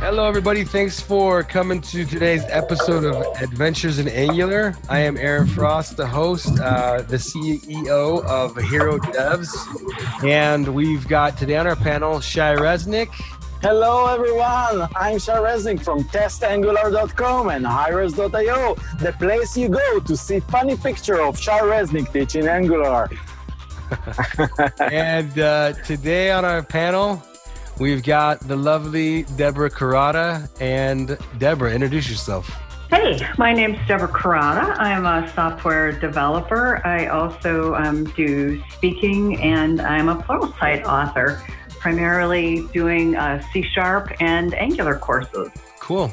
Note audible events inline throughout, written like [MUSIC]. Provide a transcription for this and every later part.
Hello, everybody. Thanks for coming to today's episode of Adventures in Angular. I am Aaron Frost, the host, uh, the CEO of HeroDevs. And we've got today on our panel Shai Reznik. Hello, everyone. I'm Shai Reznik from testangular.com and HiRez.io, the place you go to see funny picture of Shai Reznik teaching Angular. [LAUGHS] and uh, today on our panel, We've got the lovely Deborah Kurata. And Deborah, introduce yourself. Hey, my name's Deborah Kurata. I'm a software developer. I also um, do speaking and I'm a Pluralsight author, primarily doing uh, C Sharp and Angular courses. Cool.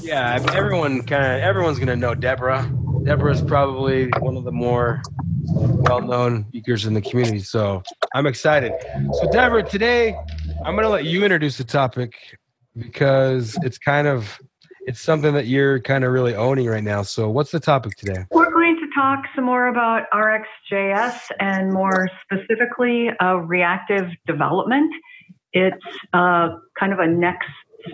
Yeah, everyone kind of everyone's gonna know Deborah. Deborah's probably one of the more well-known speakers in the community, so I'm excited. So, Deborah, today I'm gonna let you introduce the topic because it's kind of it's something that you're kind of really owning right now. So, what's the topic today? We're going to talk some more about RxJS and more specifically uh, reactive development. It's uh, kind of a next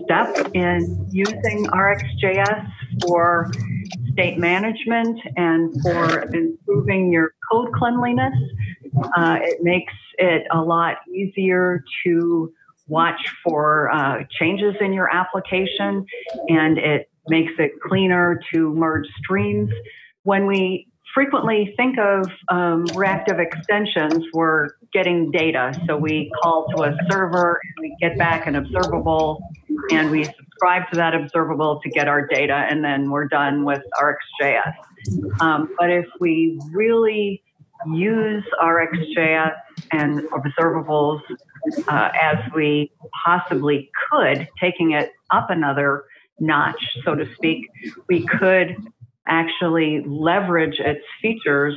step in using RxJS for state management and for improving your code cleanliness. Uh, it makes it a lot easier to watch for uh, changes in your application and it makes it cleaner to merge streams. When we frequently think of um, reactive extensions, we're getting data. So we call to a server and we get back an observable and we subscribe to that observable to get our data and then we're done with RxJS. Um, but if we really use RxJS and observables uh, as we possibly could, taking it up another notch, so to speak, we could actually leverage its features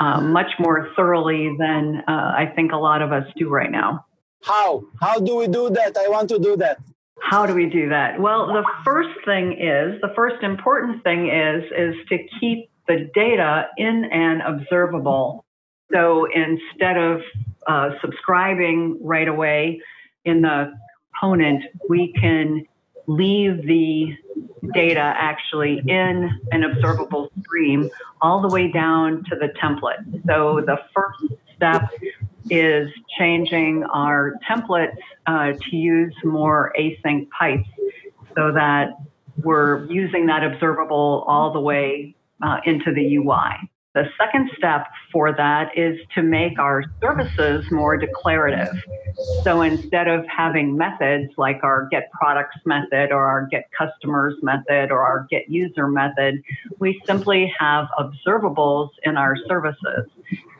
uh, much more thoroughly than uh, I think a lot of us do right now. How? How do we do that? I want to do that. How do we do that? Well, the first thing is, the first important thing is, is to keep the data in an observable. So instead of uh, subscribing right away in the component, we can leave the data actually in an observable stream all the way down to the template. So the first step is changing our templates uh, to use more async pipes so that we're using that observable all the way uh, into the UI. The second step for that is to make our services more declarative. So instead of having methods like our get products method or our get customers method or our get user method, we simply have observables in our services.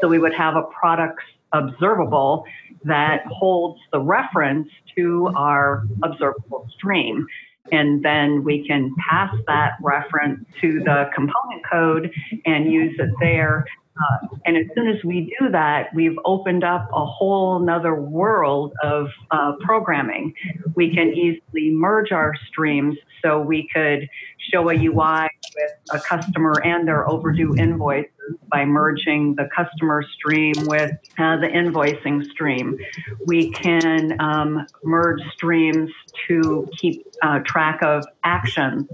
So we would have a products observable that holds the reference to our observable stream and then we can pass that reference to the component code and use it there. Uh, and as soon as we do that, we've opened up a whole nother world of uh, programming. We can easily merge our streams so we could show a UI with a customer and their overdue invoices by merging the customer stream with uh, the invoicing stream. We can um, merge streams to keep uh, track of actions.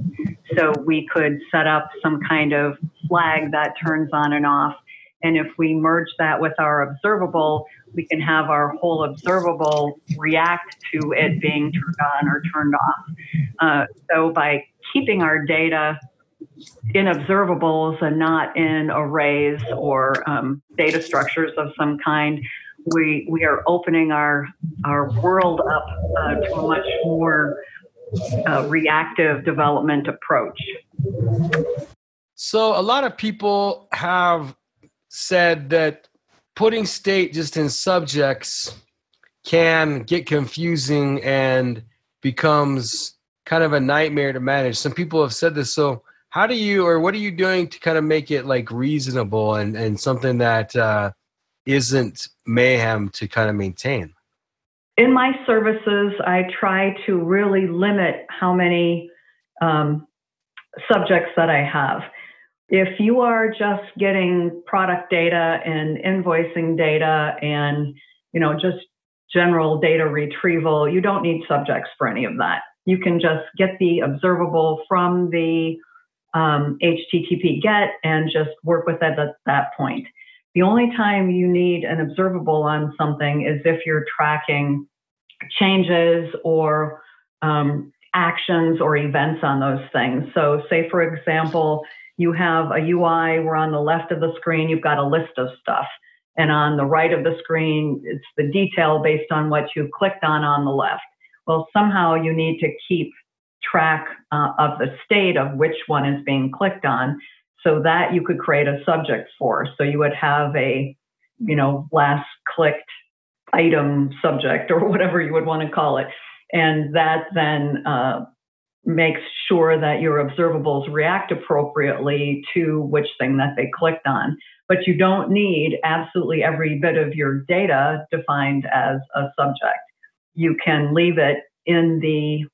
So we could set up some kind of flag that turns on and off And if we merge that with our observable, we can have our whole observable react to it being turned on or turned off. Uh, so by keeping our data in observables and not in arrays or um, data structures of some kind, we we are opening our our world up uh, to a much more uh, reactive development approach. So a lot of people have said that putting state just in subjects can get confusing and becomes kind of a nightmare to manage. Some people have said this. So how do you or what are you doing to kind of make it like reasonable and, and something that uh, not mayhem to kind of maintain? In my services, I try to really limit how many um, subjects that I have. If you are just getting product data and invoicing data and you know just general data retrieval, you don't need subjects for any of that. You can just get the observable from the um, HTTP GET and just work with it at that point. The only time you need an observable on something is if you're tracking changes or um, actions or events on those things. So, say for example, you have a UI where on the left of the screen you've got a list of stuff, and on the right of the screen it's the detail based on what you clicked on on the left. Well, somehow you need to keep track uh, of the state of which one is being clicked on so that you could create a subject for. So you would have a, you know, last clicked item subject or [LAUGHS] whatever you would want to call it. And that then uh, makes sure that your observables react appropriately to which thing that they clicked on. But you don't need absolutely every bit of your data defined as a subject. You can leave it in the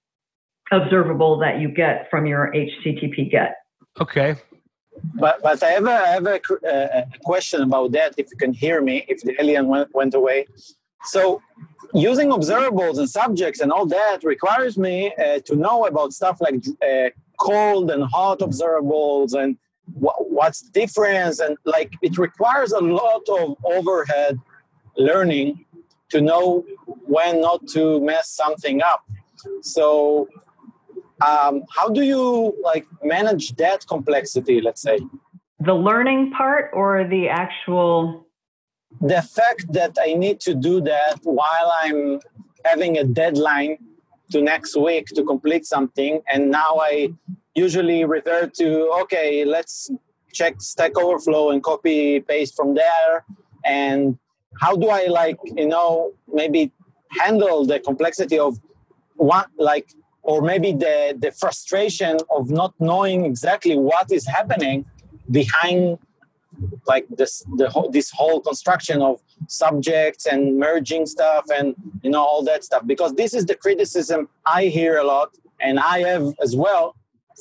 observable that you get from your HTTP GET. Okay. But but I have a, I have a, a, question about that. If you can hear me, if the alien went, went away. So using observables and subjects and all that requires me uh, to know about stuff like uh, cold and hot observables and wh- what's the difference and like it requires a lot of overhead learning to know when not to mess something up. So um, how do you like manage that complexity let's say the learning part or the actual the fact that i need to do that while i'm having a deadline to next week to complete something and now i usually revert to okay let's check stack overflow and copy paste from there and how do i like you know maybe handle the complexity of one like or maybe the, the frustration of not knowing exactly what is happening behind like this the whole, this whole construction of subjects and merging stuff and you know all that stuff. Because this is the criticism i hear a lot and i have as well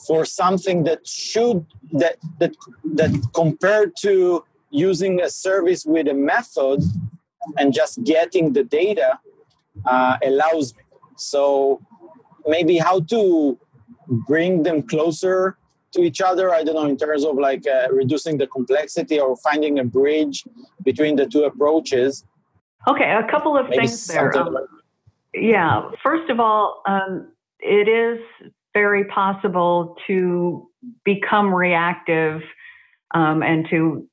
for something that should that that that compared to using a service with a method and just getting the data uh, allows me. So maybe how to bring them closer to each other i don't know in terms of like uh, reducing the complexity or finding a bridge between the two approaches. Okay a couple of maybe things there. um, like- yeah first of all um, it is very possible to become reactive um, and to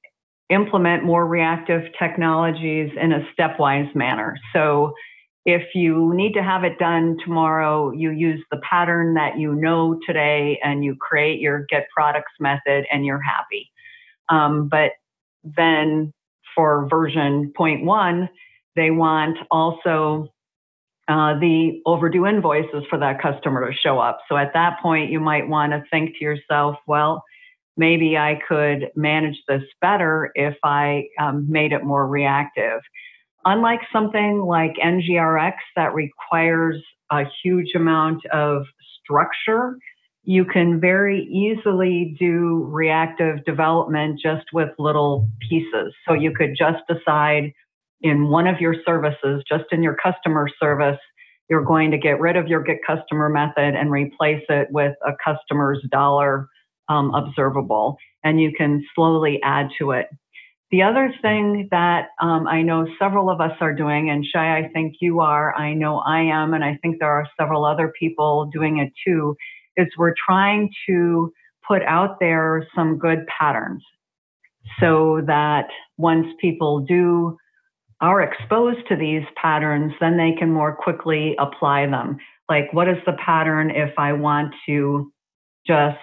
implement more reactive technologies in a stepwise manner so if you need to have it done tomorrow, you use the pattern that you know today and you create your get products method and you're happy. Um, but then for version 0.1, they want also uh, the overdue invoices for that customer to show up. So at that point, you might want to think to yourself, well, maybe I could manage this better if I um, made it more reactive. Unlike something like NGRX that requires a huge amount of structure, you can very easily do reactive development just with little pieces. So you could just decide in one of your services, just in your customer service, you're going to get rid of your get customer method and replace it with a customer's dollar um, observable. And you can slowly add to it. The other thing that um, I know several of us are doing, and Shai, I think you are, I know I am, and I think there are several other people doing it too, is we're trying to put out there some good patterns so that once people do are exposed to these patterns, then they can more quickly apply them. Like, what is the pattern if I want to just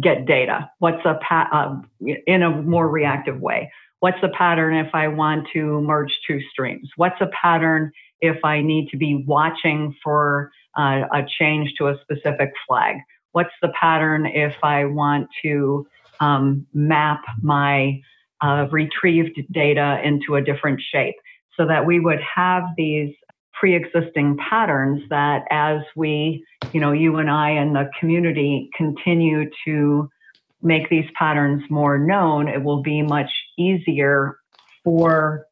get data? What's a pa- uh, in a more reactive way? What's the pattern if I want to merge two streams? What's a pattern if I need to be watching for uh, a change to a specific flag? What's the pattern if I want to um, map my uh, retrieved data into a different shape? So that we would have these pre-existing patterns that as we, you know, you and I and the community continue to make these patterns more known, it will be much easier for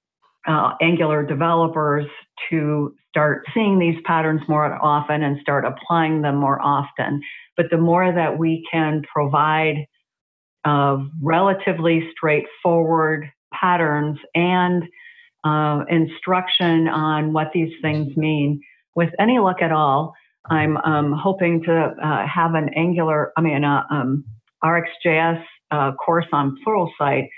uh, Angular developers to start seeing these patterns more often and start applying them more often. But the more that we can provide uh, relatively straightforward patterns and uh, instruction on what these things mean, with any luck at all, I'm um, hoping to uh, have an Angular, I mean, uh, um, RxJS uh, course on Pluralsight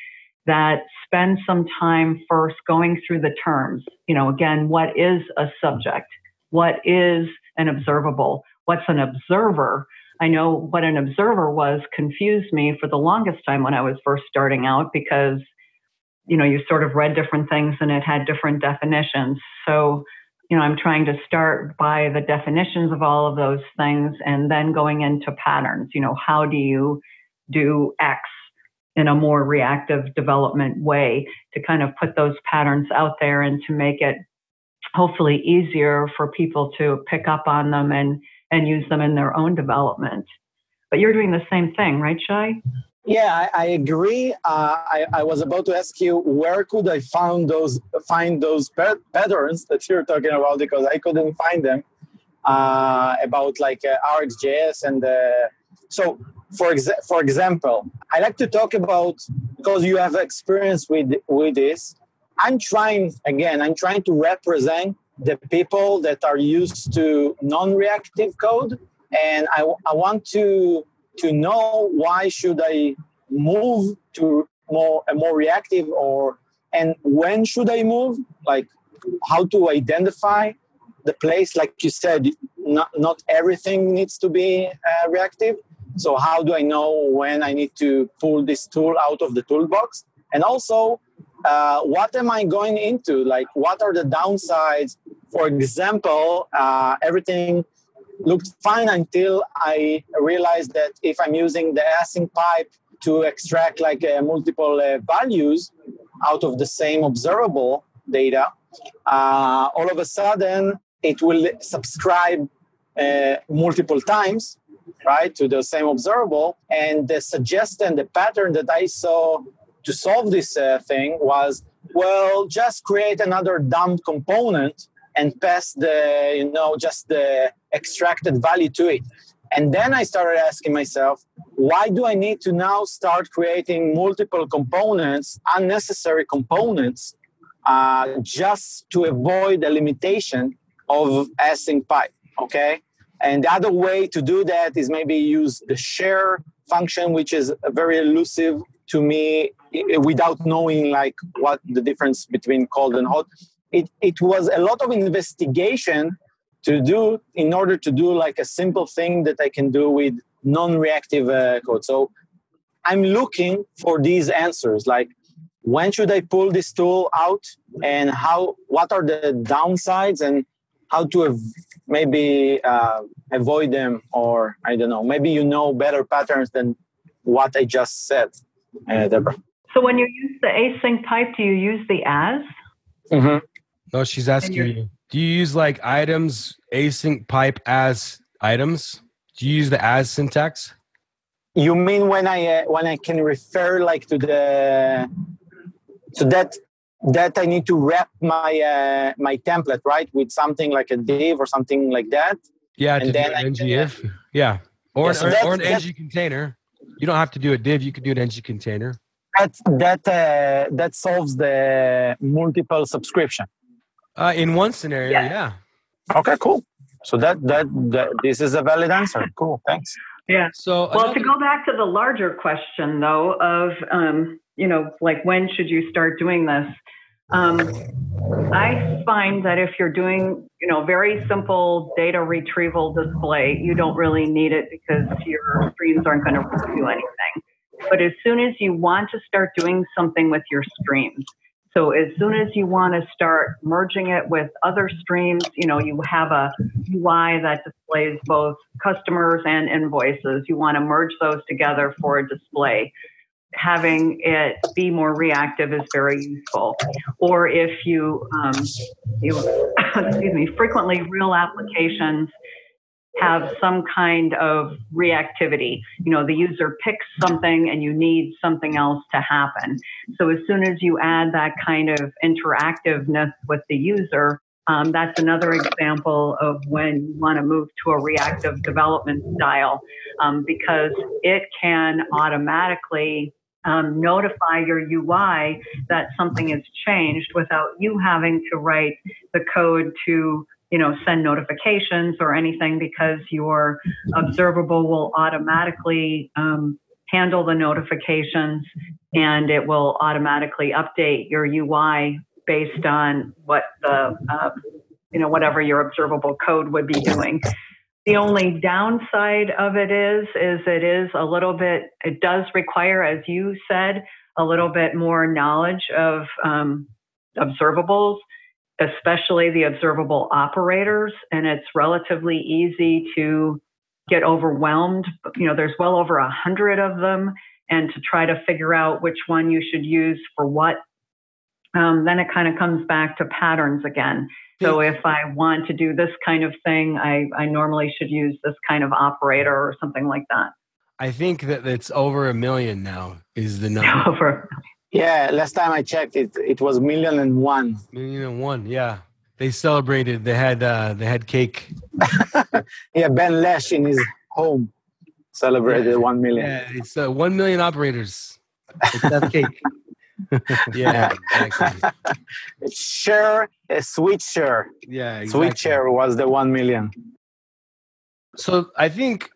that spends some time first going through the terms. You know, again, what is a subject? What is an observable? What's an observer? I know what an observer was confused me for the longest time when I was first starting out because, you know, you sort of read different things and it had different definitions. So, you know, I'm trying to start by the definitions of all of those things and then going into patterns. You know, how do you do X in a more reactive development way to kind of put those patterns out there and to make it hopefully easier for people to pick up on them and, and use them in their own development. But you're doing the same thing, right, Shai? Yeah, I, I agree. Uh, I, I, was about to ask you where could I find those find those patterns that you're talking about because I couldn't find them uh, about like uh, RxJS and uh, so for exa- for example, I like to talk about because you have experience with with this. I'm trying again. I'm trying to represent the people that are used to non-reactive code, and I, I want to to know why should I move to more a more reactive or and when should I move? Like how to identify the place. Like you said, not not everything needs to be uh, reactive so how do I know when I need to pull this tool out of the toolbox? And also, uh, what am I going into? Like, what are the downsides? For example, uh, everything looked fine until I realized that if I'm using the async pipe to extract like uh, multiple uh, values out of the same observable data, uh, all of a sudden it will subscribe uh, multiple times right, to the same observable. And the suggestion, the pattern that I saw to solve this uh, thing was, well, just create another dump component and pass the, you know, just the extracted value to it. And then I started asking myself, why do I need to now start creating multiple components, unnecessary components, uh, just to avoid the limitation of async pipe? Okay. And the other way to do that is maybe use the share function, which is very elusive to me without knowing like what the difference between cold and hot. It, it was a lot of investigation to do in order to do like a simple thing that I can do with non-reactive uh, code. So I'm looking for these answers like when should I pull this tool out? And how what are the downsides? And how to maybe uh, avoid them? Or i don't know maybe you know better patterns than what i just said uh, deborah. So when you use the async pipe do you use the as? Mm-hmm. no she's asking you do you use like items async pipe as items do you use the as syntax you mean when i uh, when i can refer like to the to that that I need to wrap my uh, my template right with something like a div or something like that. Yeah, and then an ngIf. Yeah, or, yeah, so or, or, an ng container. You don't have to do a div. You could do an ng container. that that uh, that solves the multiple subscription. Uh, in one scenario, Yeah. yeah. Okay, cool. So that, that that this is a valid answer. Cool, thanks. Yeah. So Well, to go back to the larger question, though, of um, you know, like when should you start doing this? Um, I find that if you're doing, you know, very simple data retrieval display, you don't really need it because your streams aren't going to do anything. But as soon as you want to start doing something with your streams, so as soon as you want to start merging it with other streams, you know, you have a UI that displays both customers and invoices. You want to merge those together for a display. Having it be more reactive is very useful. Or if you, um, you [COUGHS] excuse me, frequently real applications have some kind of reactivity. You know, the user picks something and you need something else to happen. So as soon as you add that kind of interactiveness with the user, um, that's another example of when you want to move to a reactive development style um, because it can automatically um, notify your UI that something has changed without you having to write the code to you know send notifications or anything because your observable will automatically um, handle the notifications and it will automatically update your UI based on what the uh, you know whatever your observable code would be doing. The only downside of it is is it is a little bit it does require, as you said, a little bit more knowledge of um, observables, especially the observable operators, and it's relatively easy to get overwhelmed. You know, there's well over a hundred of them, and to try to figure out which one you should use for what um, then it kind of comes back to patterns again. So if I want to do this kind of thing, I, I normally should use this kind of operator or something like that. I think that it's over a million now is the number. [LAUGHS] Over. Yeah, last time I checked it, it was million and one. million and one, yeah. They celebrated. They had uh, they had cake. [LAUGHS] Yeah, Ben Lesh in his home celebrated Yeah. one million. Yeah, it's uh, one million operators. It's that cake. [LAUGHS] yeah, exactly. Share, a switch share. Yeah, exactly. Switch share was the one million. So I think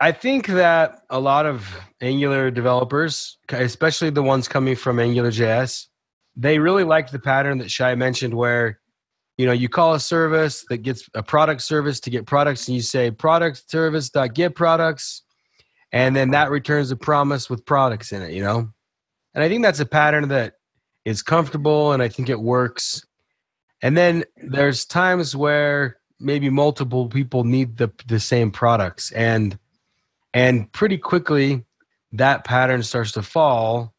I think that a lot of Angular developers, especially the ones coming from Angular JS, they really like the pattern that Shai mentioned where you know you call a service that gets a product service to get products and you say product service dot get products and then that returns a promise with products in it, you know? And I think that's a pattern that is comfortable and I think it works. And then there's times where maybe multiple people need the the same products and and pretty quickly that pattern starts to fall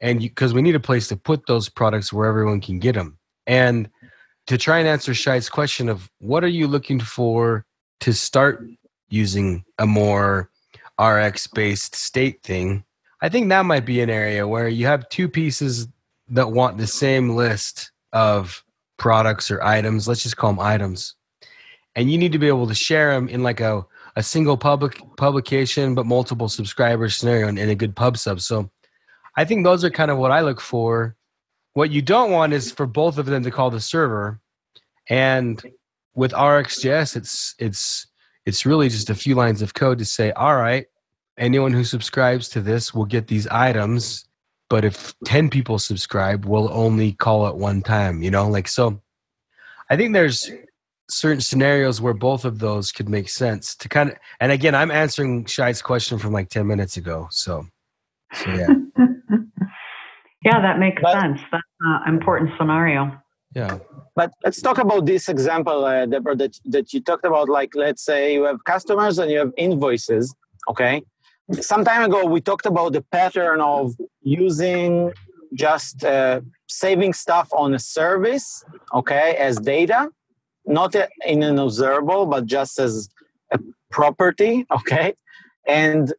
and because we need a place to put those products where everyone can get them and to try and answer Shai's question of what are you looking for to start using a more rx based state thing i think that might be an area where you have two pieces that want the same list of products or items let's just call them items. And you need to be able to share them in like a, a single public publication but multiple subscribers scenario and, in a good pub sub. So i think those are kind of what i look for. What you don't want is for both of them to call the server. And with rxjs it's it's it's really just a few lines of code to say all right anyone who subscribes to this will get these items but if 10 people subscribe we'll only call it one time you know like so i think there's certain scenarios where both of those could make sense to kind of and again i'm answering shai's question from like 10 minutes ago so, so yeah [LAUGHS] yeah, that makes But- sense. That's an important scenario. yeah But let's talk about this example, uh, Deborah, that, that you talked about. Like, let's say you have customers and you have invoices. Okay. Some time ago, we talked about the pattern of using just uh, saving stuff on a service, okay, as data, not in an observable, but just as a property, okay, and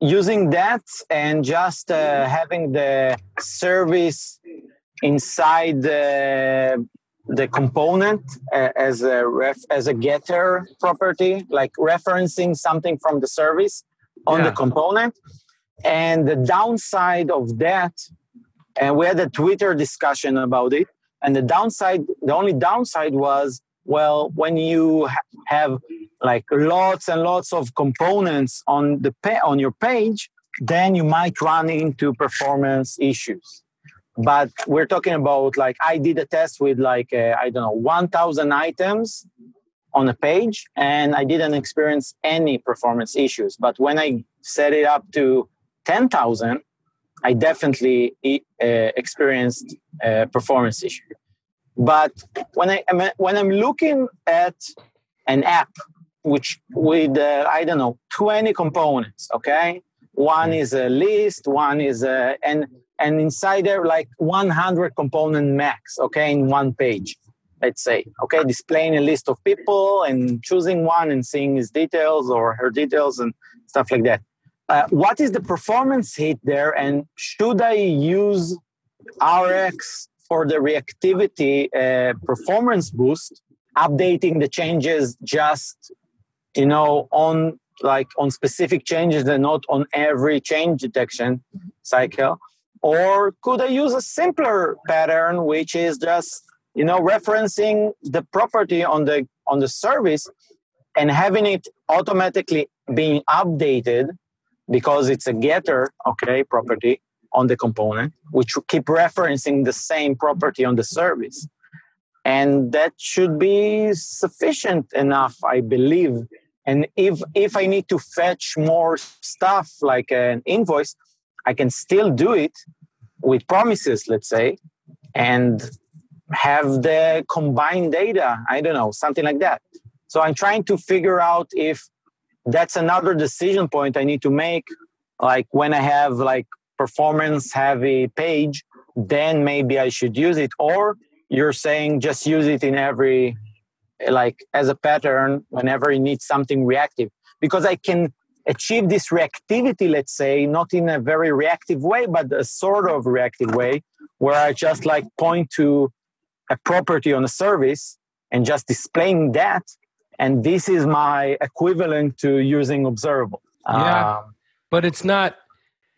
using that and just uh, having the service inside the the component uh, as a ref as a getter property like referencing something from the service on Yeah. the component And the downside of that, and we had a Twitter discussion about it. And the downside, the only downside was, well, when you ha- have like lots and lots of components on the pa- on your page, then you might run into performance issues. But we're talking about like I did a test with like uh, I don't know 1,000 items on a page, and I didn't experience any performance issues. But when I set it up to 10,000, I definitely uh, experienced a performance issue. But when I when I'm looking at an app which with uh, I don't know 20 components, okay, one is a list, one is a and and inside there like 100 component max, okay, in one page. Let's say, okay, displaying a list of people and choosing one and seeing his details or her details and stuff like that. Uh, what is the performance hit there, and should I use RX for the reactivity uh, performance boost, updating the changes just you know on like on specific changes and not on every change detection cycle. Or could i use a simpler pattern which is just you know referencing the property on the on the service and having it automatically being updated because it's a getter okay property on the component which keep referencing the same property on the service. And that should be sufficient enough i believe. And if if i need to fetch more stuff like an invoice i can still do it with promises let's say and have the combined data i don't know something like that. So i'm trying to figure out if that's another decision point i need to make like when i have like performance heavy page then maybe i should use it. Or you're saying just use it in every like as a pattern whenever you need something reactive. Because i can achieve this reactivity let's say not in a very reactive way but a sort of reactive way where i just like point to a property on a service and just displaying that and this is my equivalent to using observable. Yeah. Um, but it's not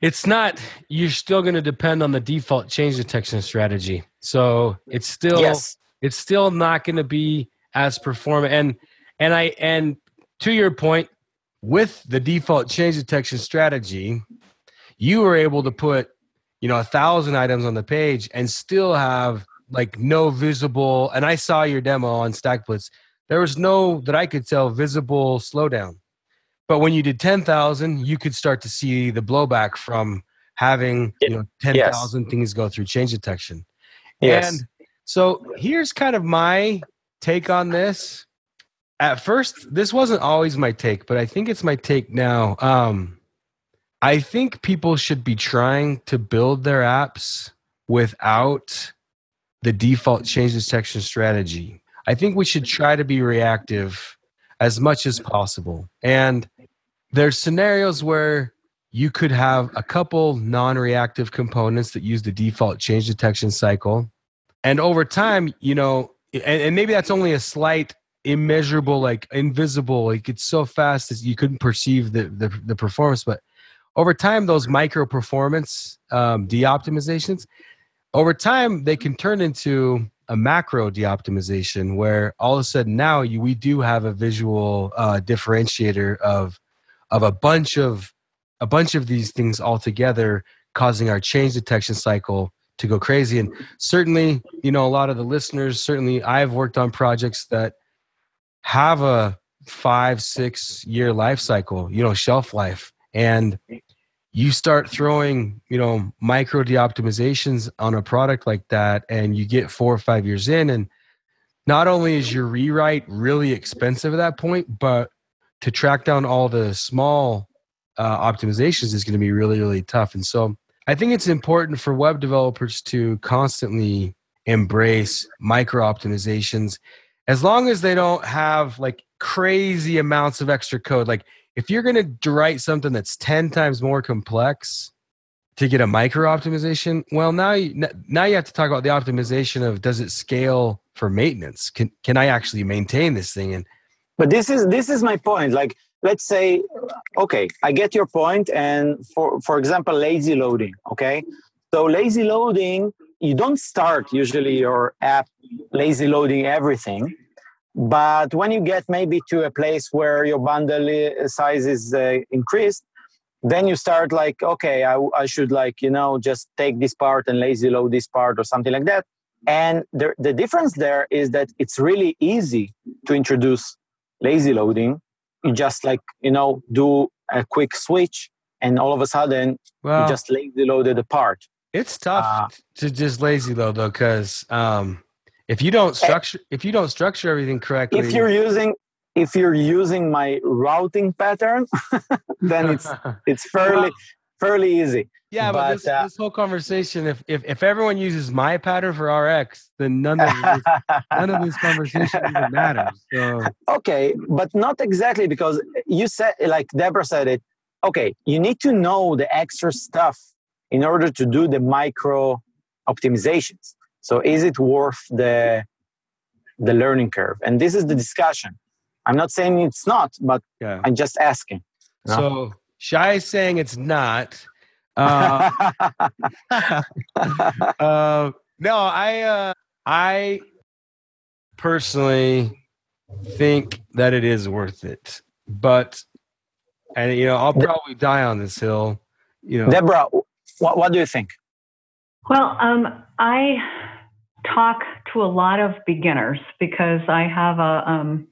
it's not you're still going to depend on the default change detection strategy. So it's still yes. it's still not going to be as performant and and i and to your point with the default change detection strategy you were able to put you know a thousand items on the page and still have like no visible and i saw your demo on stackblitz there was no that i could tell visible slowdown but when you did 10,000, you could start to see the blowback from having you know 10,000 yes. things go through change detection. Yes. And so here's kind of my take on this. At first, this wasn't always my take, but I think it's my take now. Um, I think people should be trying to build their apps without the default change detection strategy. I think we should try to be reactive as much as possible. And there's scenarios where you could have a couple non-reactive components that use the default change detection cycle. And over time you know and, and, maybe that's only a slight immeasurable like invisible like it's so fast that you couldn't perceive the, the, the performance. But over time those micro performance um, de-optimizations over time they can turn into a macro de-optimization where all of a sudden now you, we do have a visual uh, differentiator of of a bunch of a bunch of these things all together causing our change detection cycle to go crazy. And certainly you know a lot of the listeners certainly i've worked on projects that have a five six year life cycle you know shelf life. And you start throwing you know micro de-optimizations on a product like that and you get four or five years in and not only is your rewrite really expensive at that point but to track down all the small uh, optimizations is going to be really really tough. And so i think it's important for web developers to constantly embrace micro optimizations. As long as they don't have like crazy amounts of extra code like if you're going to write something that's 10 times more complex to get a micro optimization well now you, now you have to talk about the optimization of does it scale for maintenance? Can can i actually maintain this thing? And but this is this is my point like let's say okay, I get your point. And for, for example, lazy loading, okay? So lazy loading, you don't start usually your app lazy loading everything. But when you get maybe to a place where your bundle size is uh, increased, then you start like, okay, I, I should like, you know, just take this part and lazy load this part or something like that. And the, the difference there is that it's really easy to introduce lazy loading. You just like, you know, do a quick switch and all of a sudden well, you just lazy loaded a part. It's tough uh, to just lazy load though, because um, if you don't structure if you don't structure everything correctly, if you're using if you're using my routing pattern, [LAUGHS] then it's [LAUGHS] it's fairly fairly easy. Yeah, but, but this, uh, this, whole conversation, if, if if everyone uses my pattern for RX, then none of this, none of this [LAUGHS] conversation even matters. So. Okay, but not exactly because you said, like Deborah said it. Okay, you need to know the extra stuff in order to do the micro optimizations. So, is it worth the the learning curve? And this is the discussion. I'm not saying it's not, but yeah. I'm just asking. So, Shai is saying it's not uh, [LAUGHS] uh, no, I uh, I personally think that it is worth it, but and you know I'll probably die on this hill. You know, Deborah, what what do you think? Well, um, I talk to a lot of beginners because I have a um,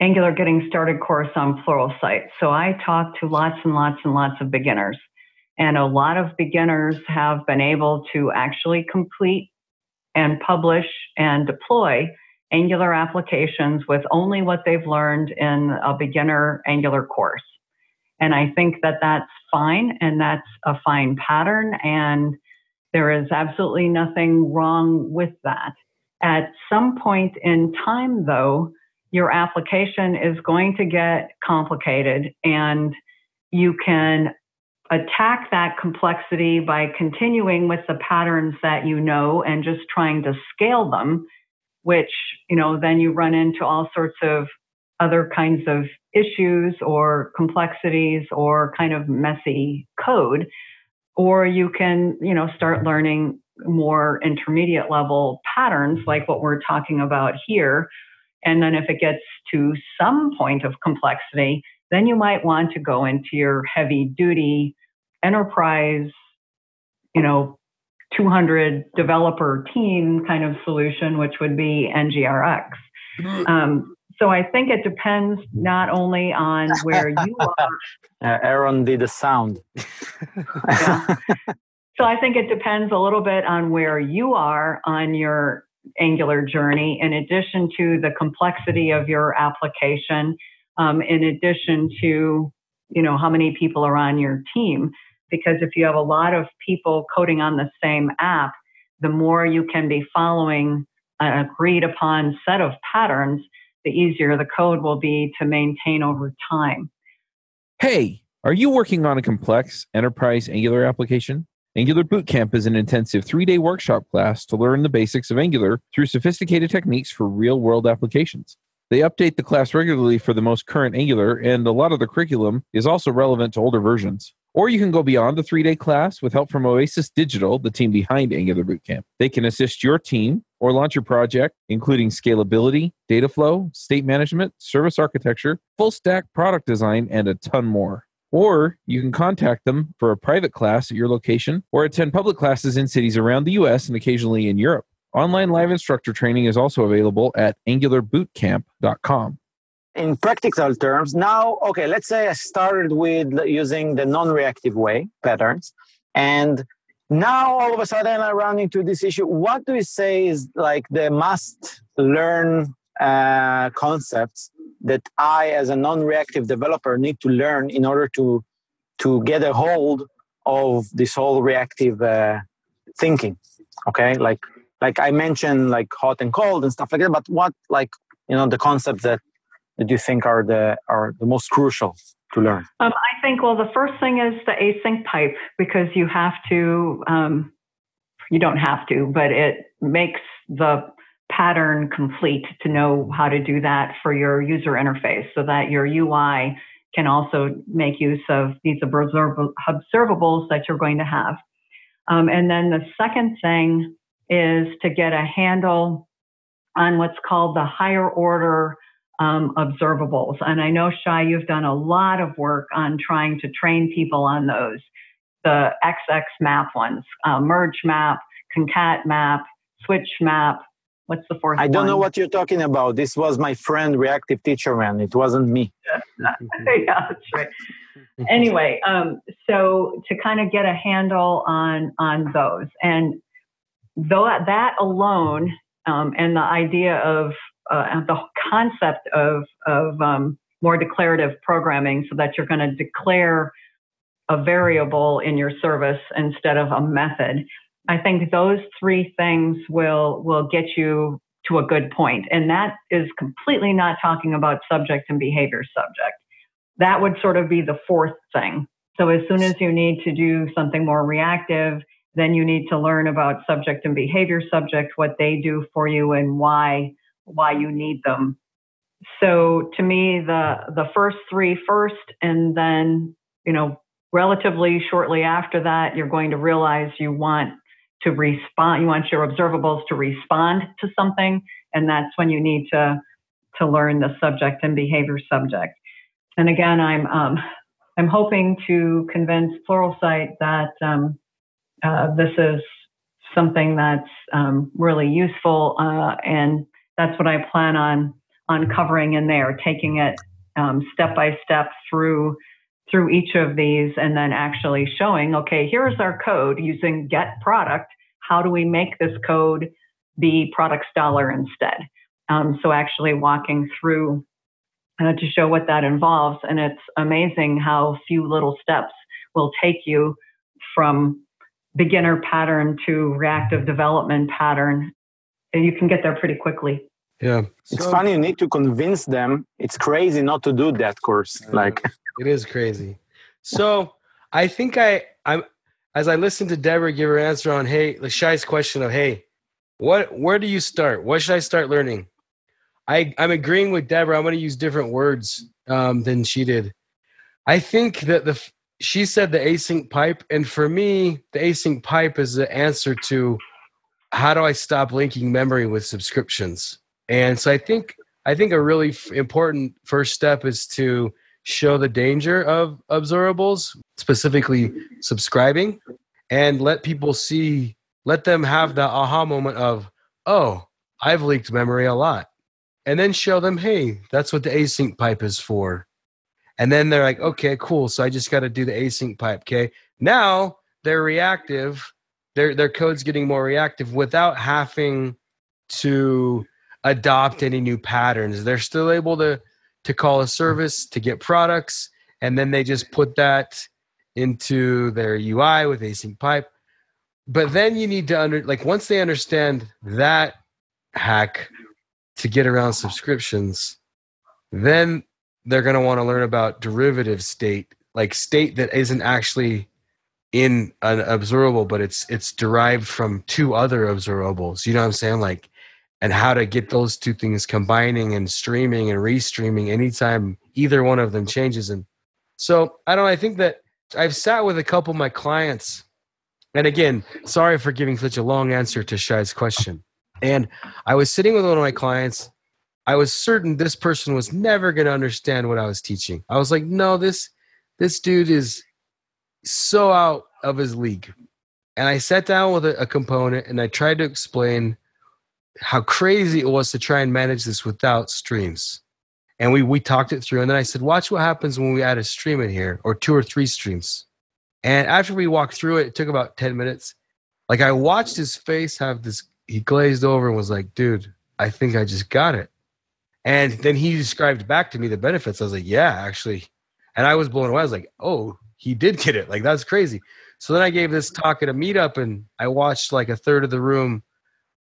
Angular Getting Started course on Pluralsight. So I talk to lots and lots and lots of beginners. And a lot of beginners have been able to actually complete and publish and deploy Angular applications with only what they've learned in a beginner Angular course. And I think that that's fine and that's a fine pattern. And there is absolutely nothing wrong with that. At some point in time, though, your application is going to get complicated and you can attack that complexity by continuing with the patterns that you know and just trying to scale them, which, you know, then you run into all sorts of other kinds of issues or complexities or kind of messy code. Or you can, you know, start learning more intermediate level patterns like what we're talking about here. And then if it gets to some point of complexity, then you might want to go into your heavy duty enterprise, you know, 200 developer team kind of solution, which would be NGRX. Mm-hmm. Um, so I think it depends not only on where you [LAUGHS] are. Uh, Aaron did a sound. [LAUGHS] yeah. So I think it depends a little bit on where you are on your Angular journey, in addition to the complexity of your application, um, in addition to you know how many people are on your team. Because if you have a lot of people coding on the same app the more you can be following an agreed upon set of patterns the easier the code will be to maintain over time. Hey are you working on a complex enterprise angular application Angular Bootcamp is an intensive three day workshop class to learn the basics of Angular through sophisticated techniques for real world applications. They update the class regularly for the most current Angular, and a lot of the curriculum is also relevant to older versions. Or you can go beyond the three day class with help from Oasis Digital, the team behind Angular Bootcamp. They can assist your team or launch your project, including scalability, data flow, state management, service architecture, full stack product design, and a ton more. Or you can contact them for a private class at your location or attend public classes in cities around the US and occasionally in Europe. Online live instructor training is also available at angularbootcamp.com. In practical terms, now, okay, let's say I started with using the non reactive way patterns, and now all of a sudden I run into this issue. What do you say is like the must learn uh, concepts that I, as a non reactive developer, need to learn in order to, to get a hold of this whole reactive uh, thinking? Okay, like like I mentioned, like hot and cold and stuff like that. But what, like, you know, the concepts that that you think are the are the most crucial to learn? Um, I think well, the first thing is the async pipe because you have to. Um, you don't have to, but it makes the pattern complete to know how to do that for your user interface so that your UI can also make use of these observables that you're going to have. Um, and then the second thing is to get a handle on what's called the higher order um, observables. And I know, Shai, you've done a lot of work on trying to train people on those the XX map ones, uh, merge map, concat map, switch map. What's the fourth I don't one? know what you're talking about. This was my friend, reactive teacher man. It wasn't me. [LAUGHS] yeah, that's right. anyway, um, so to kind of get a handle on on those, and though that alone, um, and the idea of uh, the concept of of um, more declarative programming, so that you're going to declare a variable in your service instead of a method. I think those three things will will get you to a good point. And that is completely not talking about subject and behavior subject. That would sort of be the fourth thing. So as soon as you need to do something more reactive, then you need to learn about subject and behavior subject, what they do for you and why why you need them. So to me, the the first three first, and then you know relatively shortly after that, you're going to realize you want to respond, you want your observables to respond to something, and that's when you need to to learn the subject and behavior subject. And again, I'm um, I'm hoping to convince Pluralsight that um, uh, this is something that's um, really useful, uh, and that's what I plan on on covering in there, taking it um, step by step through through each of these and then actually showing, okay, here's our code using get product. How do we make this code be products dollar instead? Um, so actually walking through uh, to show what that involves. And it's amazing how few little steps will take you from beginner pattern to reactive development pattern. And you can get there pretty quickly. Yeah. It's so, funny, you need to convince them. It's crazy not to do that course. Like [LAUGHS] it is crazy. So I think I I'm as I listened to Deborah give her answer on hey the Lashai's question of hey, what where do you start? What should I start learning? I I'm agreeing with Deborah. I'm going to use different words um, than she did. I think that the she said the async pipe, and for me, the async pipe is the answer to how do I stop linking memory with subscriptions. And so I think I think a really f- important first step is to show the danger of observables, specifically subscribing, and let people see, let them have the aha moment of, oh, I've leaked memory a lot. And then show them, hey, that's what the async pipe is for. And then they're like, okay, cool. So I just got to do the async pipe. Okay. Now they're reactive. Their, their code's getting more reactive without having to adopt any new patterns. They're still able to to call a service to get products, and then they just put that into their UI with async pipe. But then you need to under like once they understand that hack to get around subscriptions, then they're going to want to learn about derivative state, like state that isn't actually in an observable, but it's it's derived from two other observables. You know what I'm saying? Like and how to get those two things combining and streaming and restreaming anytime either one of them changes. And so I don't know, I think that I've sat with a couple of my clients. And again, sorry for giving such a long answer to Shai's question. And I was sitting with one of my clients. I was certain this person was never going to understand what I was teaching. I was like, no, this this dude is so out of his league. And I sat down with a, a component and I tried to explain how crazy it was to try and manage this without streams. And we we talked it through, and then I said, "Watch what happens when we add a stream in here, or two or three streams." And after we walked through it, it took about ten minutes. Like I watched his face have this. He glazed over and was like, "Dude, I think I just got it." And then he described back to me the benefits. I was like, "Yeah, actually," and I was blown away. I was like, "Oh, he did get it! Like that's crazy." So then I gave this talk at a meetup, and I watched like a third of the room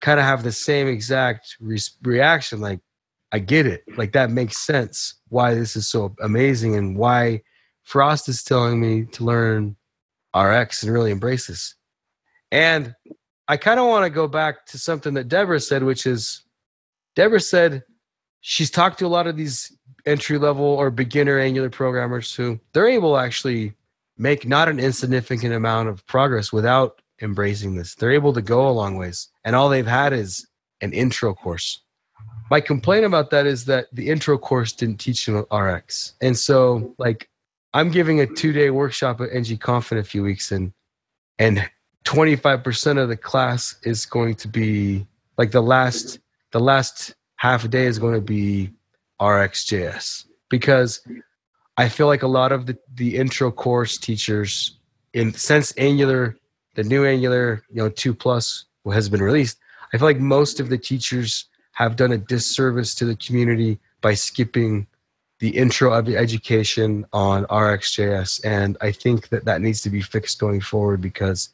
kind of have the same exact re- reaction like i get it. Like that makes sense why this is so amazing and why frost is telling me to learn rx and really embrace this. And i kind of want to go back to something that deborah said which is deborah said she's talked to a lot of these entry level or beginner Angular programmers who they're able to actually make not an insignificant amount of progress without embracing this. They're able to go a long ways, and all they've had is an intro course. My complaint about that is that the intro course didn't teach them RX, and so like I'm giving a two day workshop at NG Conf in a few weeks, and and 25% of the class is going to be like the last the last half a day is going to be RxJS because I feel like a lot of the, the intro course teachers in since Angular, the new Angular, you know, two plus has been released, I feel like most of the teachers have done a disservice to the community by skipping the intro of the education on RxJS. And I think that that needs to be fixed going forward because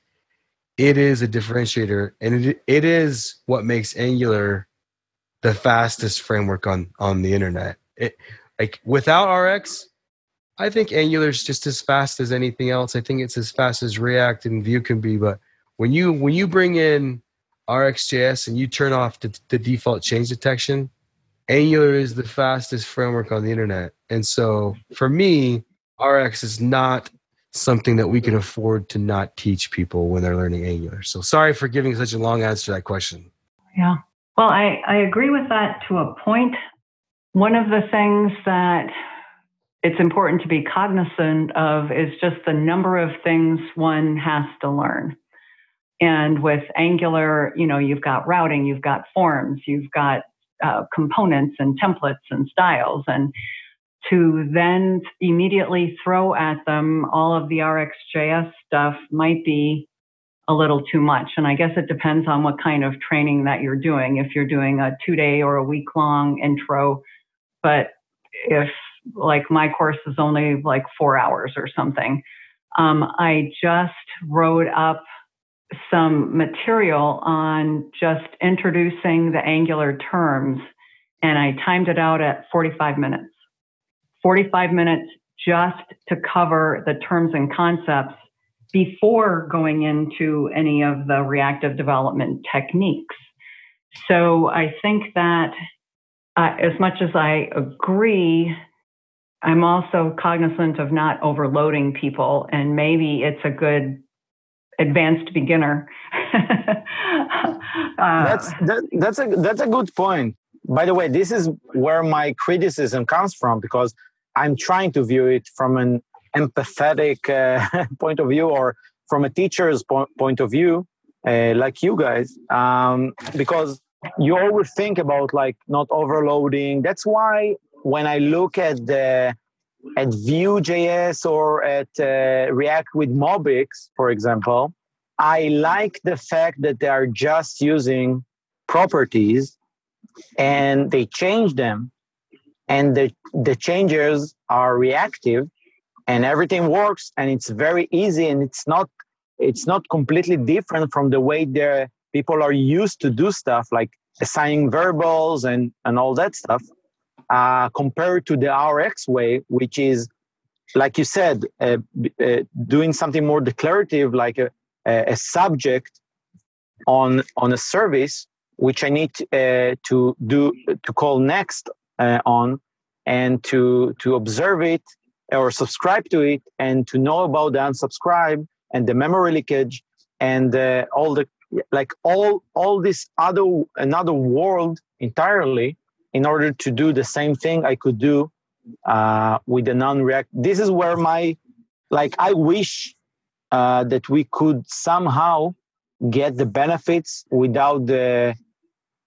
it is a differentiator and it, it is what makes Angular the fastest framework on on the internet. It like without RX, I think Angular is just as fast as anything else. I think it's as fast as React and Vue can be. But when you when you bring in RxJS and you turn off the, the default change detection, Angular is the fastest framework on the internet. And so for me, RX is not something that we can afford to not teach people when they're learning Angular. So sorry for giving such a long answer to that question. Yeah. Well, I, I agree with that to a point. One of the things that it's important to be cognizant of is just the number of things one has to learn. And with Angular, you know, you've got routing, you've got forms, you've got uh, components and templates and styles. And to then immediately throw at them all of the RxJS stuff might be a little too much. And I guess it depends on what kind of training that you're doing. If you're doing a two day or a week long intro, but if like my course is only like four hours or something, um, I just wrote up some material on just introducing the Angular terms and I timed it out at 45 minutes. 45 minutes just to cover the terms and concepts before going into any of the reactive development techniques. So I think that uh, as much as I agree, I'm also cognizant of not overloading people, and maybe it's a good advanced beginner. [LAUGHS] uh, that's that, that's a that's a good point. By the way, this is where my criticism comes from because I'm trying to view it from an empathetic uh, [LAUGHS] point of view or from a teacher's po- point of view, uh, like you guys, um, because you always think about like not overloading. That's why when I look at the at Vue.js or at uh, React with MobX, for example, I like the fact that they are just using properties and they change them. And the, the changes are reactive and everything works and it's very easy and it's not it's not completely different from the way the people are used to do stuff like assigning variables and and all that stuff uh, compared to the rx way which is like you said uh, uh, doing something more declarative like a, a, subject on on a service which i need uh, to do to call next uh, on and to to observe it or subscribe to it and to know about the unsubscribe and the memory leakage and uh, all the like all all this other another world entirely in order to do the same thing i could do uh, with the non-react this is where my like i wish uh, that we could somehow get the benefits without the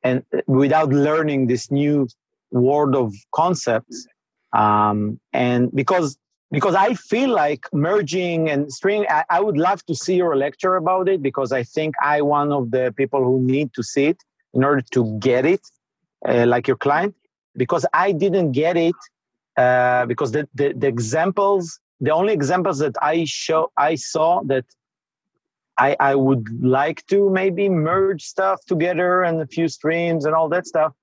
and without learning this new world of concepts. Um, and because because i feel like merging and string I, I, would love to see your lecture about it because i think i one of the people who need to see it in order to get it uh, like your client because i didn't get it uh, because the, the, the examples the only examples that i show i saw that I, I would like to maybe merge stuff together and a few streams and all that stuff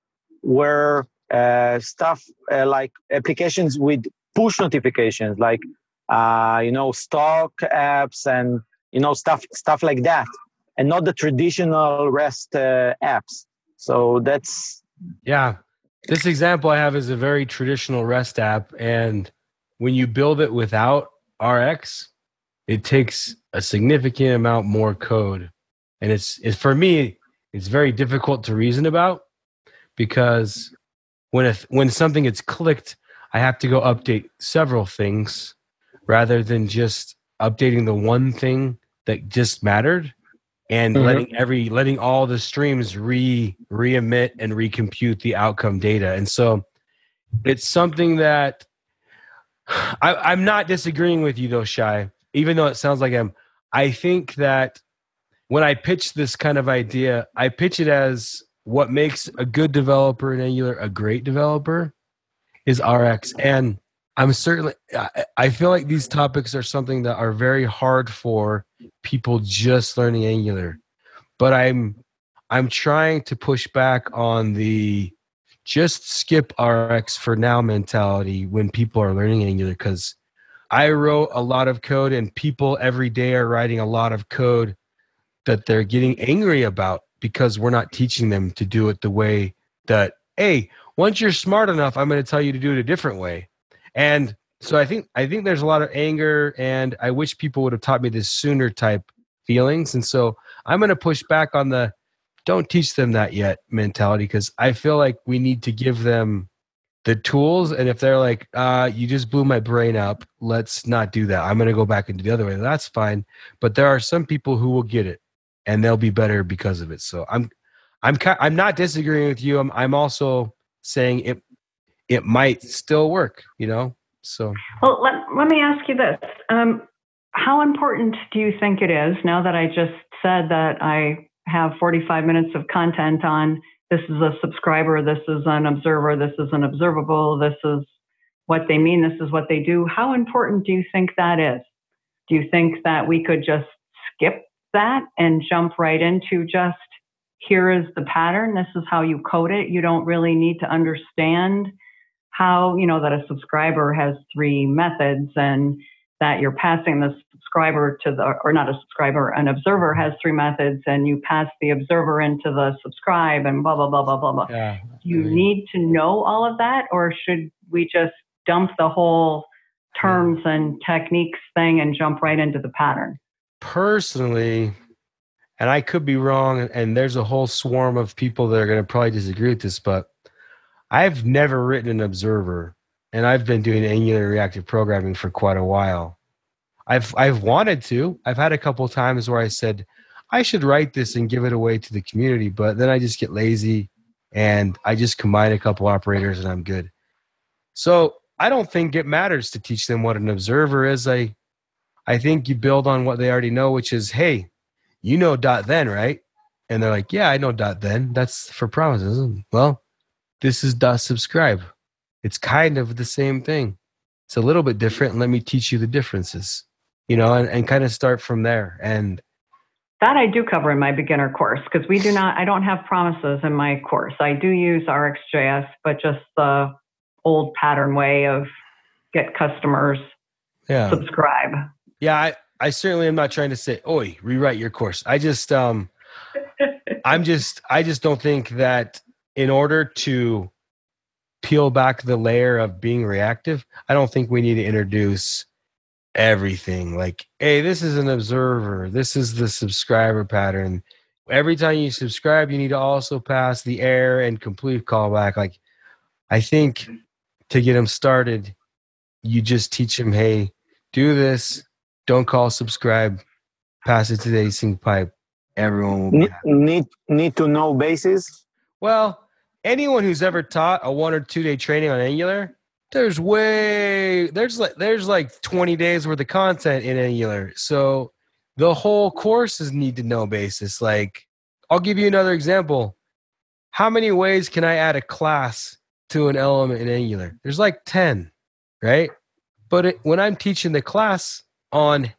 were uh, stuff uh, like applications with push notifications, like uh, you know stock apps and you know stuff stuff like that, and not the traditional REST uh, apps. So that's yeah. this example I have is a very traditional REST app, and when you build it without RX, it takes a significant amount more code, and it's, it's for me, it's very difficult to reason about because when if when something gets clicked, I have to go update several things rather than just updating the one thing that just mattered and Mhm. letting every letting all the streams re re-emit and recompute the outcome data and so it's something that I, i'm not disagreeing with you though Shai even though it sounds like i'm i think that when i pitch this kind of idea i pitch it as what makes a good developer in angular a great developer is rx and i'm certainly I, feel like these topics are something that are very hard for people just learning angular but i'm i'm trying to push back on the just skip rx for now mentality when people are learning angular because i wrote a lot of code and people every day are writing a lot of code that they're getting angry about because we're not teaching them to do it the way that hey once you're smart enough i'm going to tell you to do it a different way and so i think i think there's a lot of anger and i wish people would have taught me this sooner type feelings. And so i'm going to push back on the don't teach them that yet mentality because i feel like we need to give them the tools. And if they're like uh you just blew my brain up. Let's not do that. I'm going to go back into the other way. That's fine. But there are some people who will get it and they'll be better because of it. So i'm i'm i'm not disagreeing with you. I'm i'm also saying it it might still work you know so Well, let, let me ask you this. Um, how important do you think it is now that I just said that I have 45 minutes of content on this is a subscriber, this is an observer, this is an observable, this is what they mean, this is what they do? How important do you think that is? Do you think that we could just skip that and jump right into just here is the pattern, this is how you code it? You don't really need to understand how you know that a subscriber has three methods and that you're passing the subscriber to the or not a subscriber an observer has three methods and you pass the observer into the subscribe and blah blah blah blah blah blah. Yeah you need to know all of that or should we just dump the whole terms hmm. and techniques thing and jump right into the pattern? Personally and i could be wrong and there's a whole swarm of people that are going to probably disagree with this but i've never written an observer and i've been doing angular reactive programming for quite a while i've i've wanted to i've had a couple times where i said i should write this and give it away to the community but then i just get lazy and i just combine a couple operators and i'm good so i don't think it matters to teach them what an observer is i I think you build on what they already know, which is, hey, you know dot then, right? And they're like, yeah, I know dot then. That's for promises. Well, this is dot subscribe. It's kind of the same thing. It's a little bit different. Let me teach you the differences, you know, and, and kind of start from there. And that i do cover in my beginner course because we do not i don't have promises in my course i do use rxjs but just the old pattern way of get customers yeah, subscribe yeah, I, I certainly am not trying to say, oi, rewrite your course. I just, um, [LAUGHS] I'm just I just don't think that in order to peel back the layer of being reactive, I don't think we need to introduce everything like, hey, this is an observer, this is the subscriber pattern. Every time you subscribe, you need to also pass the error and complete callback. Like, I think to get them started, you just teach them, hey, do this, don't call subscribe, pass it to the async pipe. Everyone will be Need, happy. need need to know basis. Well, anyone who's ever taught a one or two day training on Angular, there's way there's like there's like 20 days worth of content in Angular. So the whole course is need to know basis. Like I'll give you another example. How many ways can I add a class to an element in Angular? There's like 10, right? But it, when I'm teaching the class on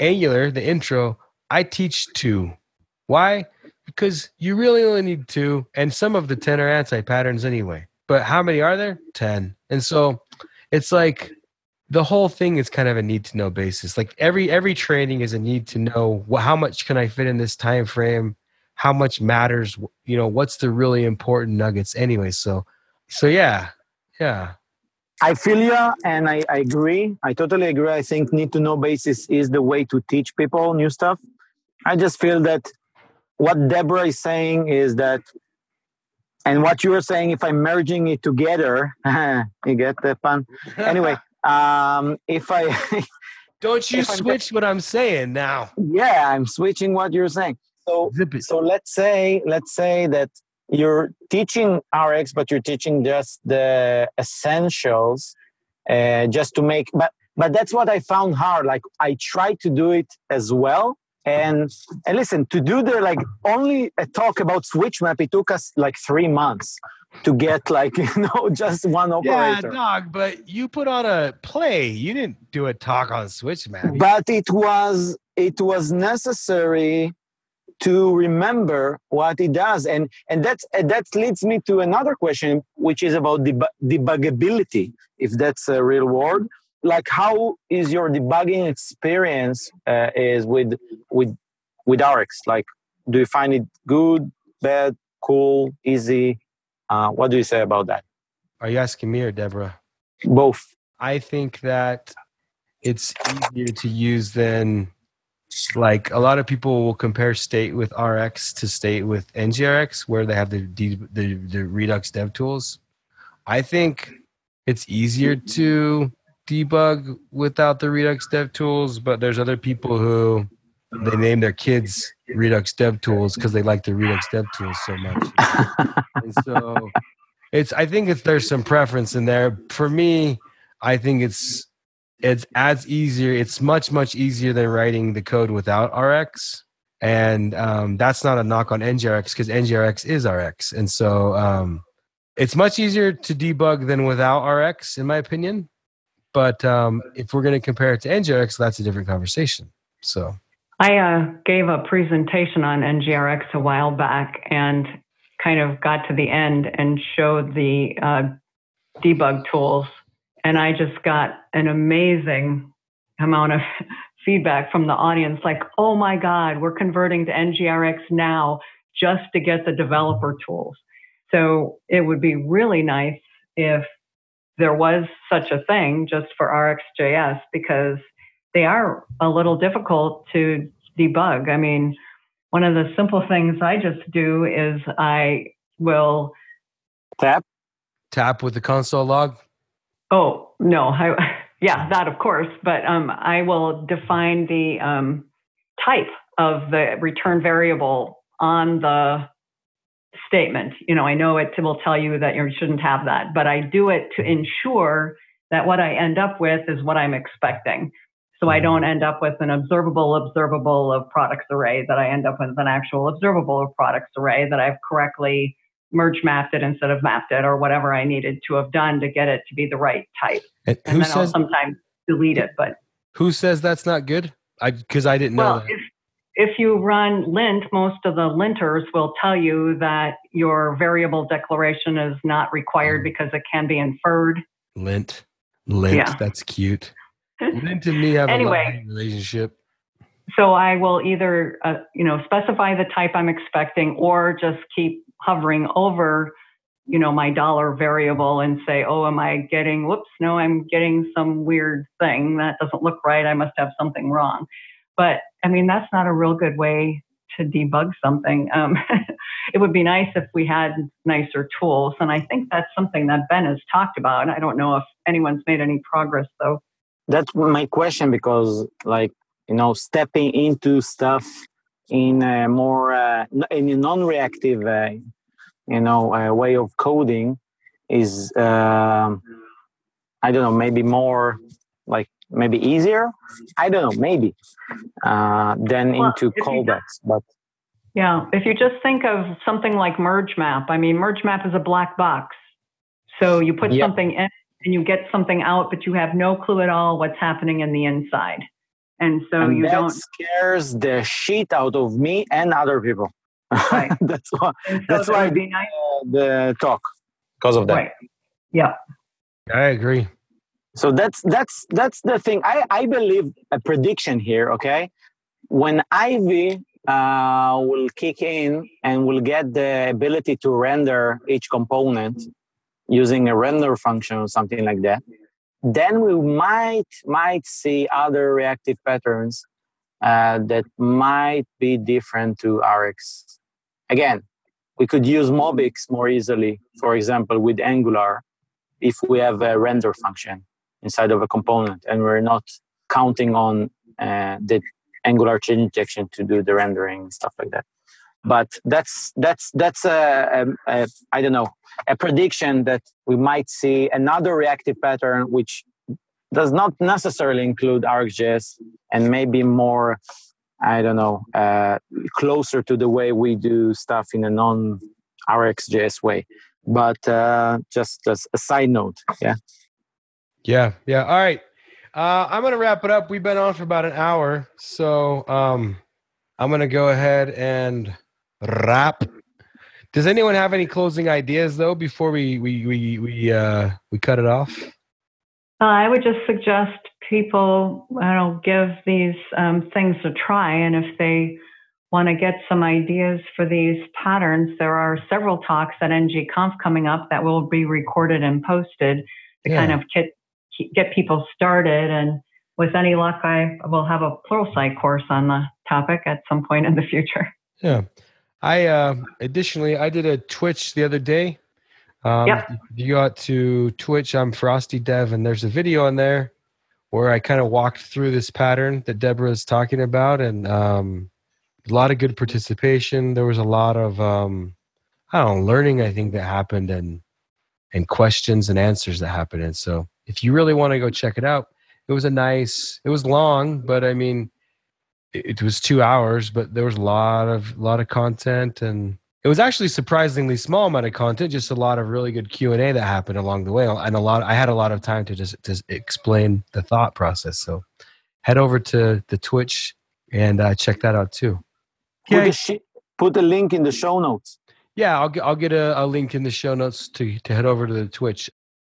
Angular, the intro, I teach two. Why? Because you really only need two, and some of the 10 are anti patterns anyway. But how many are there? 10. And so it's like the whole thing is kind of a need to know basis. Like every every training is a need to know wh- how much can I fit in this time frame, how much matters, you know, what's the really important nuggets anyway. So So yeah, yeah. I feel you, and I, I agree. I totally agree. I think need to know basis is the way to teach people new stuff. I just feel that what Deborah is saying is that, and what you are saying, if I'm merging it together, [LAUGHS] you get the pun. Anyway, [LAUGHS] um, if I [LAUGHS] don't you if I'm switch what I'm saying now. yeah, I'm switching what you're saying. So so let's say let's say that you're teaching RX, but you're teaching just the essentials, uh, just to make. But but that's what I found hard. Like I tried to do it as well, and and listen to do the like only a talk about switch map. It took us like three months to get like [LAUGHS] you know just one operator. Yeah, dog. But you put on a play. You didn't do a talk on Switch, map. but it was it was necessary to remember what it does and and that's and that leads me to another question which is about deb- debuggability if that's a real word like how is your debugging experience uh, is with with with rx like do you find it good bad cool easy uh, what do you say about that Are you asking me or Deborah? both I think that it's easier to use than like a lot of people will compare state with RX to state with NGRX where they have the the, the Redux dev tools. I think it's easier to debug without the Redux dev tools, but there's other people who they name their kids Redux dev tools because they like the Redux dev tools so much. [LAUGHS] and so it's I think it's there's some preference in there. For me, I think it's it's as easier. It's much much easier than writing the code without RX, and um, that's not a knock on NGRX because NGRX is RX, and so um, it's much easier to debug than without RX, in my opinion. But um, if we're going to compare it to NGRX, that's a different conversation. So I uh, gave a presentation on NGRX a while back and kind of got to the end and showed the uh, debug tools. And I just got an amazing amount of [LAUGHS] feedback from the audience like, oh my God, we're converting to NGRX now just to get the developer tools. So it would be really nice if there was such a thing just for RxJS because they are a little difficult to debug. I mean, one of the simple things I just do is I will, tap tap with the console log. oh, no, I, [LAUGHS] yeah, that of course, but um, I will define the um, type of the return variable on the statement. You know, I know it will tell you that you shouldn't have that, but I do it to ensure that what I end up with is what I'm expecting. So I don't end up with an observable observable of products array, that I end up with an actual observable of products array that I've correctly merge mapped it instead of mapped it or whatever I needed to have done to get it to be the right type. And And who then I'll says sometimes delete it. But who says that's not good? I because I didn't know well, that. If you run lint, most of the linters will tell you that your variable declaration is not required because it can be inferred. Lint, lint. Yeah. That's cute. [LAUGHS] Lint and me have Anyway. a relationship. So I will either, uh, you know, specify the type I'm expecting or just keep hovering over, you know, my dollar variable and say, oh, am I getting, whoops, no, I'm getting some weird thing. That doesn't look right. I must have something wrong. But I mean, that's not a real good way to debug something. Um, [LAUGHS] it would be nice if we had nicer tools. And I think that's something that Ben has talked about. I don't know if anyone's made any progress though. that's my question because like you know stepping into stuff in a more uh, in a non-reactive uh, you know uh, way of coding is um i don't know maybe more like maybe easier i don't know maybe uh, than Well, into if you callbacks but Yeah, if you just think of something like merge map, I mean, merge map is a black box. So you put Yep. something in and you get something out, but you have no clue at all what's happening in the inside. And so and you that don't. scares the shit out of me and other people Right. [LAUGHS] that's why so that's that why would be nice. uh, the talk because of that Right. Yeah. I agree. So that's that's that's the thing. I I believe a prediction here. Okay, when Ivy uh, will kick in and will get the ability to render each component, using a render function or something like that, then we might might see other reactive patterns uh, that might be different to RX. Again, we could use MobX more easily, for example, with Angular, if we have a render function inside of a component and we're not counting on uh, the Angular chain injection to do the rendering and stuff like that. But that's that's that's a, a, a I don't know a prediction that we might see another reactive pattern which does not necessarily include RxJS and maybe more I don't know uh, closer to the way we do stuff in a non RxJS way. But uh, just as a side note, yeah. Yeah, yeah. All right. Uh, I'm gonna wrap it up. We've been on for about an hour, so um, I'm gonna go ahead and wrap. Does anyone have any closing ideas though before we we we we uh, we cut it off? Uh, I would just suggest people, I don't know, give these um, things a try, and if they want to get some ideas for these patterns, there are several talks at ngconf coming up that will be recorded and posted to Yeah. kind of get get people started. And with any luck, I will have a Pluralsight course on the topic at some point in the future. Yeah. I uh, additionally I did a Twitch the other day. Um, Yep. You go out to Twitch, I'm Frosty Dev, and there's a video on there where I kind of walked through this pattern that Deborah is talking about, and um, a lot of good participation. There was a lot of um, I don't know learning. I think that happened, and and questions and answers that happened. And so, if you really want to go check it out, it was a nice. It was long, but I mean, it, it was two hours, but there was a lot of lot of content, and it was actually surprisingly small amount of content. Just a lot of really good Q and A that happened along the way, and a lot. I had a lot of time to just to explain the thought process. So, head over to the Twitch and uh, check that out too. Put, a put a link in the show notes. Yeah, I'll get I'll get a, a link in the show notes to to head over to the Twitch.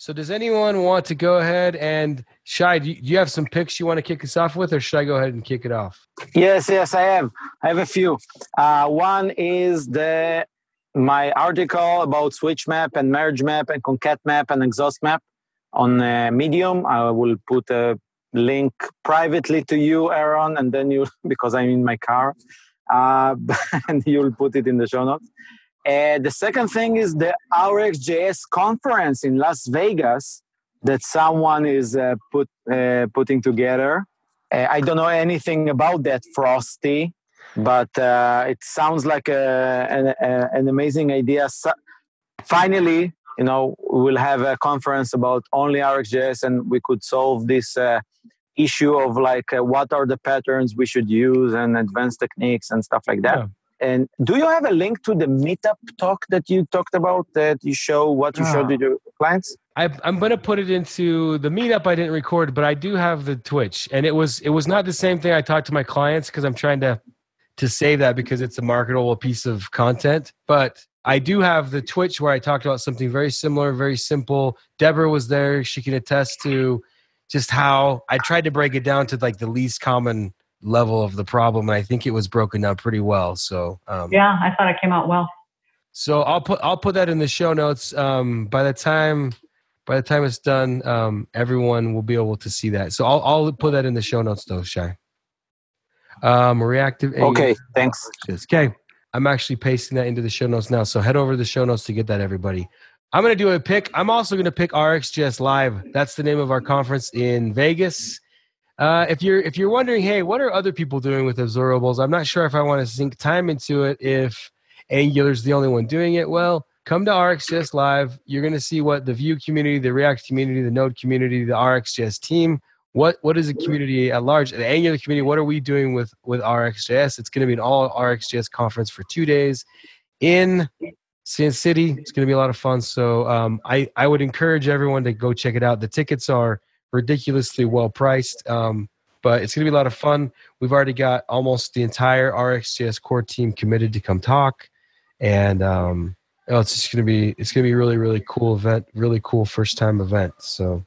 So, does anyone want to go ahead and Shai? Do you, have some picks you want to kick us off with, or should I go ahead and kick it off? Yes, yes, I have. I have a few. Uh, one is the my article about switch map and merge map and concat map and exhaust map on uh, Medium. I will put a link privately to you, Aaron, and then you [LAUGHS] because I'm in my car, uh, [LAUGHS] and you'll put it in the show notes. Uh, the second thing is the RxJS conference in Las Vegas that someone is uh, put uh, putting together. Uh, I don't know anything about that, Frosty, but uh, it sounds like a, an, a, an amazing idea. So, finally, you know, we'll have a conference about only RxJS, and we could solve this uh, issue of like uh, what are the patterns we should use and advanced techniques and stuff like that. Yeah. And do you have a link to the meetup talk that you talked about that you show what you showed Ah. to your clients? I, I'm going to put it into the meetup. I didn't record, but I do have the Twitch, and it was it was not the same thing I talked to my clients because I'm trying to to save that because it's a marketable piece of content. But I do have the Twitch where I talked about something very similar, very simple. Deborah was there; she can attest to just how I tried to break it down to like the least common level of the problem, and I think it was broken down pretty well. So um, Yeah, I thought it came out well. so I'll put I'll put that in the show notes. Um, by the time by the time it's done, um, everyone will be able to see that. So I'll I'll put that in the show notes though, Shai. Um, reactive. Okay, thanks. Okay. I'm actually pasting that into the show notes now. So head over to the show notes to get that, everybody. I'm going to do a pick. I'm also going to pick RxJS Live. That's the name of our conference in Vegas. Uh, if you're if you're wondering, hey, what are other people doing with observables? I'm not sure if I want to sink time into it. If Angular's the only one doing it, well, come to RxJS Live. You're going to see what the Vue community, the React community, the Node community, the RxJS team. What what is the community at large? The Angular community. What are we doing with with RxJS? It's going to be an all RxJS conference for two days in Sin City. It's going to be a lot of fun. So um, I I would encourage everyone to go check it out. The tickets are ridiculously well priced. Um, but it's going to be a lot of fun. We've already got almost the entire RxJS core team committed to come talk, and um, oh, it's just going to be it's going to be a really really cool event, really cool first time event. So,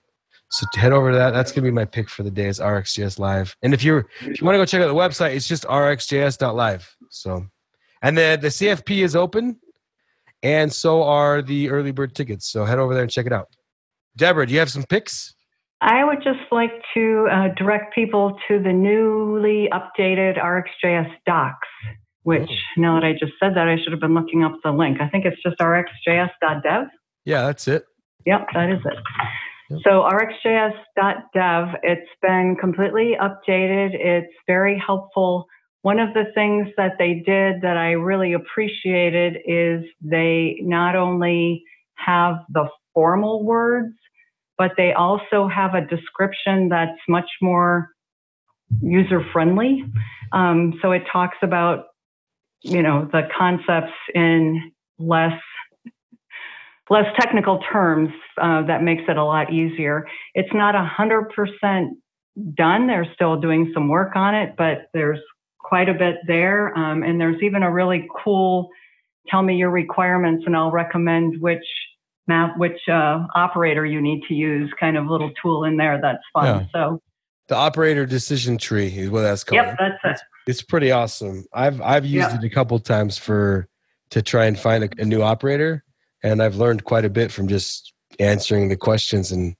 so head over to that. That's going to be my pick for the day is RxJS Live. And if you're if you want to go check out the website, it's just rxjs.live. So, and the the CFP is open, and so are the early bird tickets. So head over there and check it out. Deborah, do you have some picks? I would just like to uh, direct people to the newly updated RxJS docs, which oh. now that I just said that, I should have been looking up the link. I think it's just rxjs.dev. Yeah, that's it. Yep, that is it. Yep. So rxjs.dev, it's been completely updated. It's very helpful. One of the things that they did that I really appreciated is they not only have the formal words but they also have a description that's much more user friendly. Um, so it talks about, you know, the concepts in less less technical terms uh, that makes it a lot easier. It's not hundred percent done. They're still doing some work on it, but there's quite a bit there. Um, and there's even a really cool tell me your requirements and I'll recommend which map which uh, operator you need to use kind of little tool in there that's fun. Yeah. so the operator decision tree is what that's called. yep that's it. It's, pretty awesome. I've i've used it a couple times for to try and find a, a new operator and i've learned quite a bit from just answering the questions and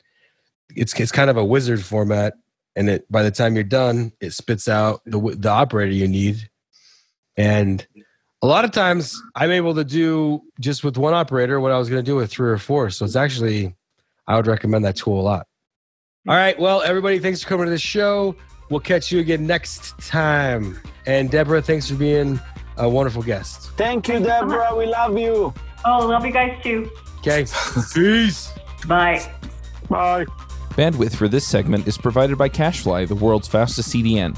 it's it's kind of a wizard format and it by the time you're done it spits out the the operator you need and a lot of times I'm able to do just with one operator what I was going to do with three or four. So it's actually, I would recommend that tool a lot. All right. Well, everybody, thanks for coming to the show. We'll catch you again next time. And Deborah, thanks for being a wonderful guest. Thank you, Deborah. We love you. Oh, love you guys too. Okay. [LAUGHS] Peace. Bye. Bye. Bandwidth for this segment is provided by CacheFly, the world's fastest CDN.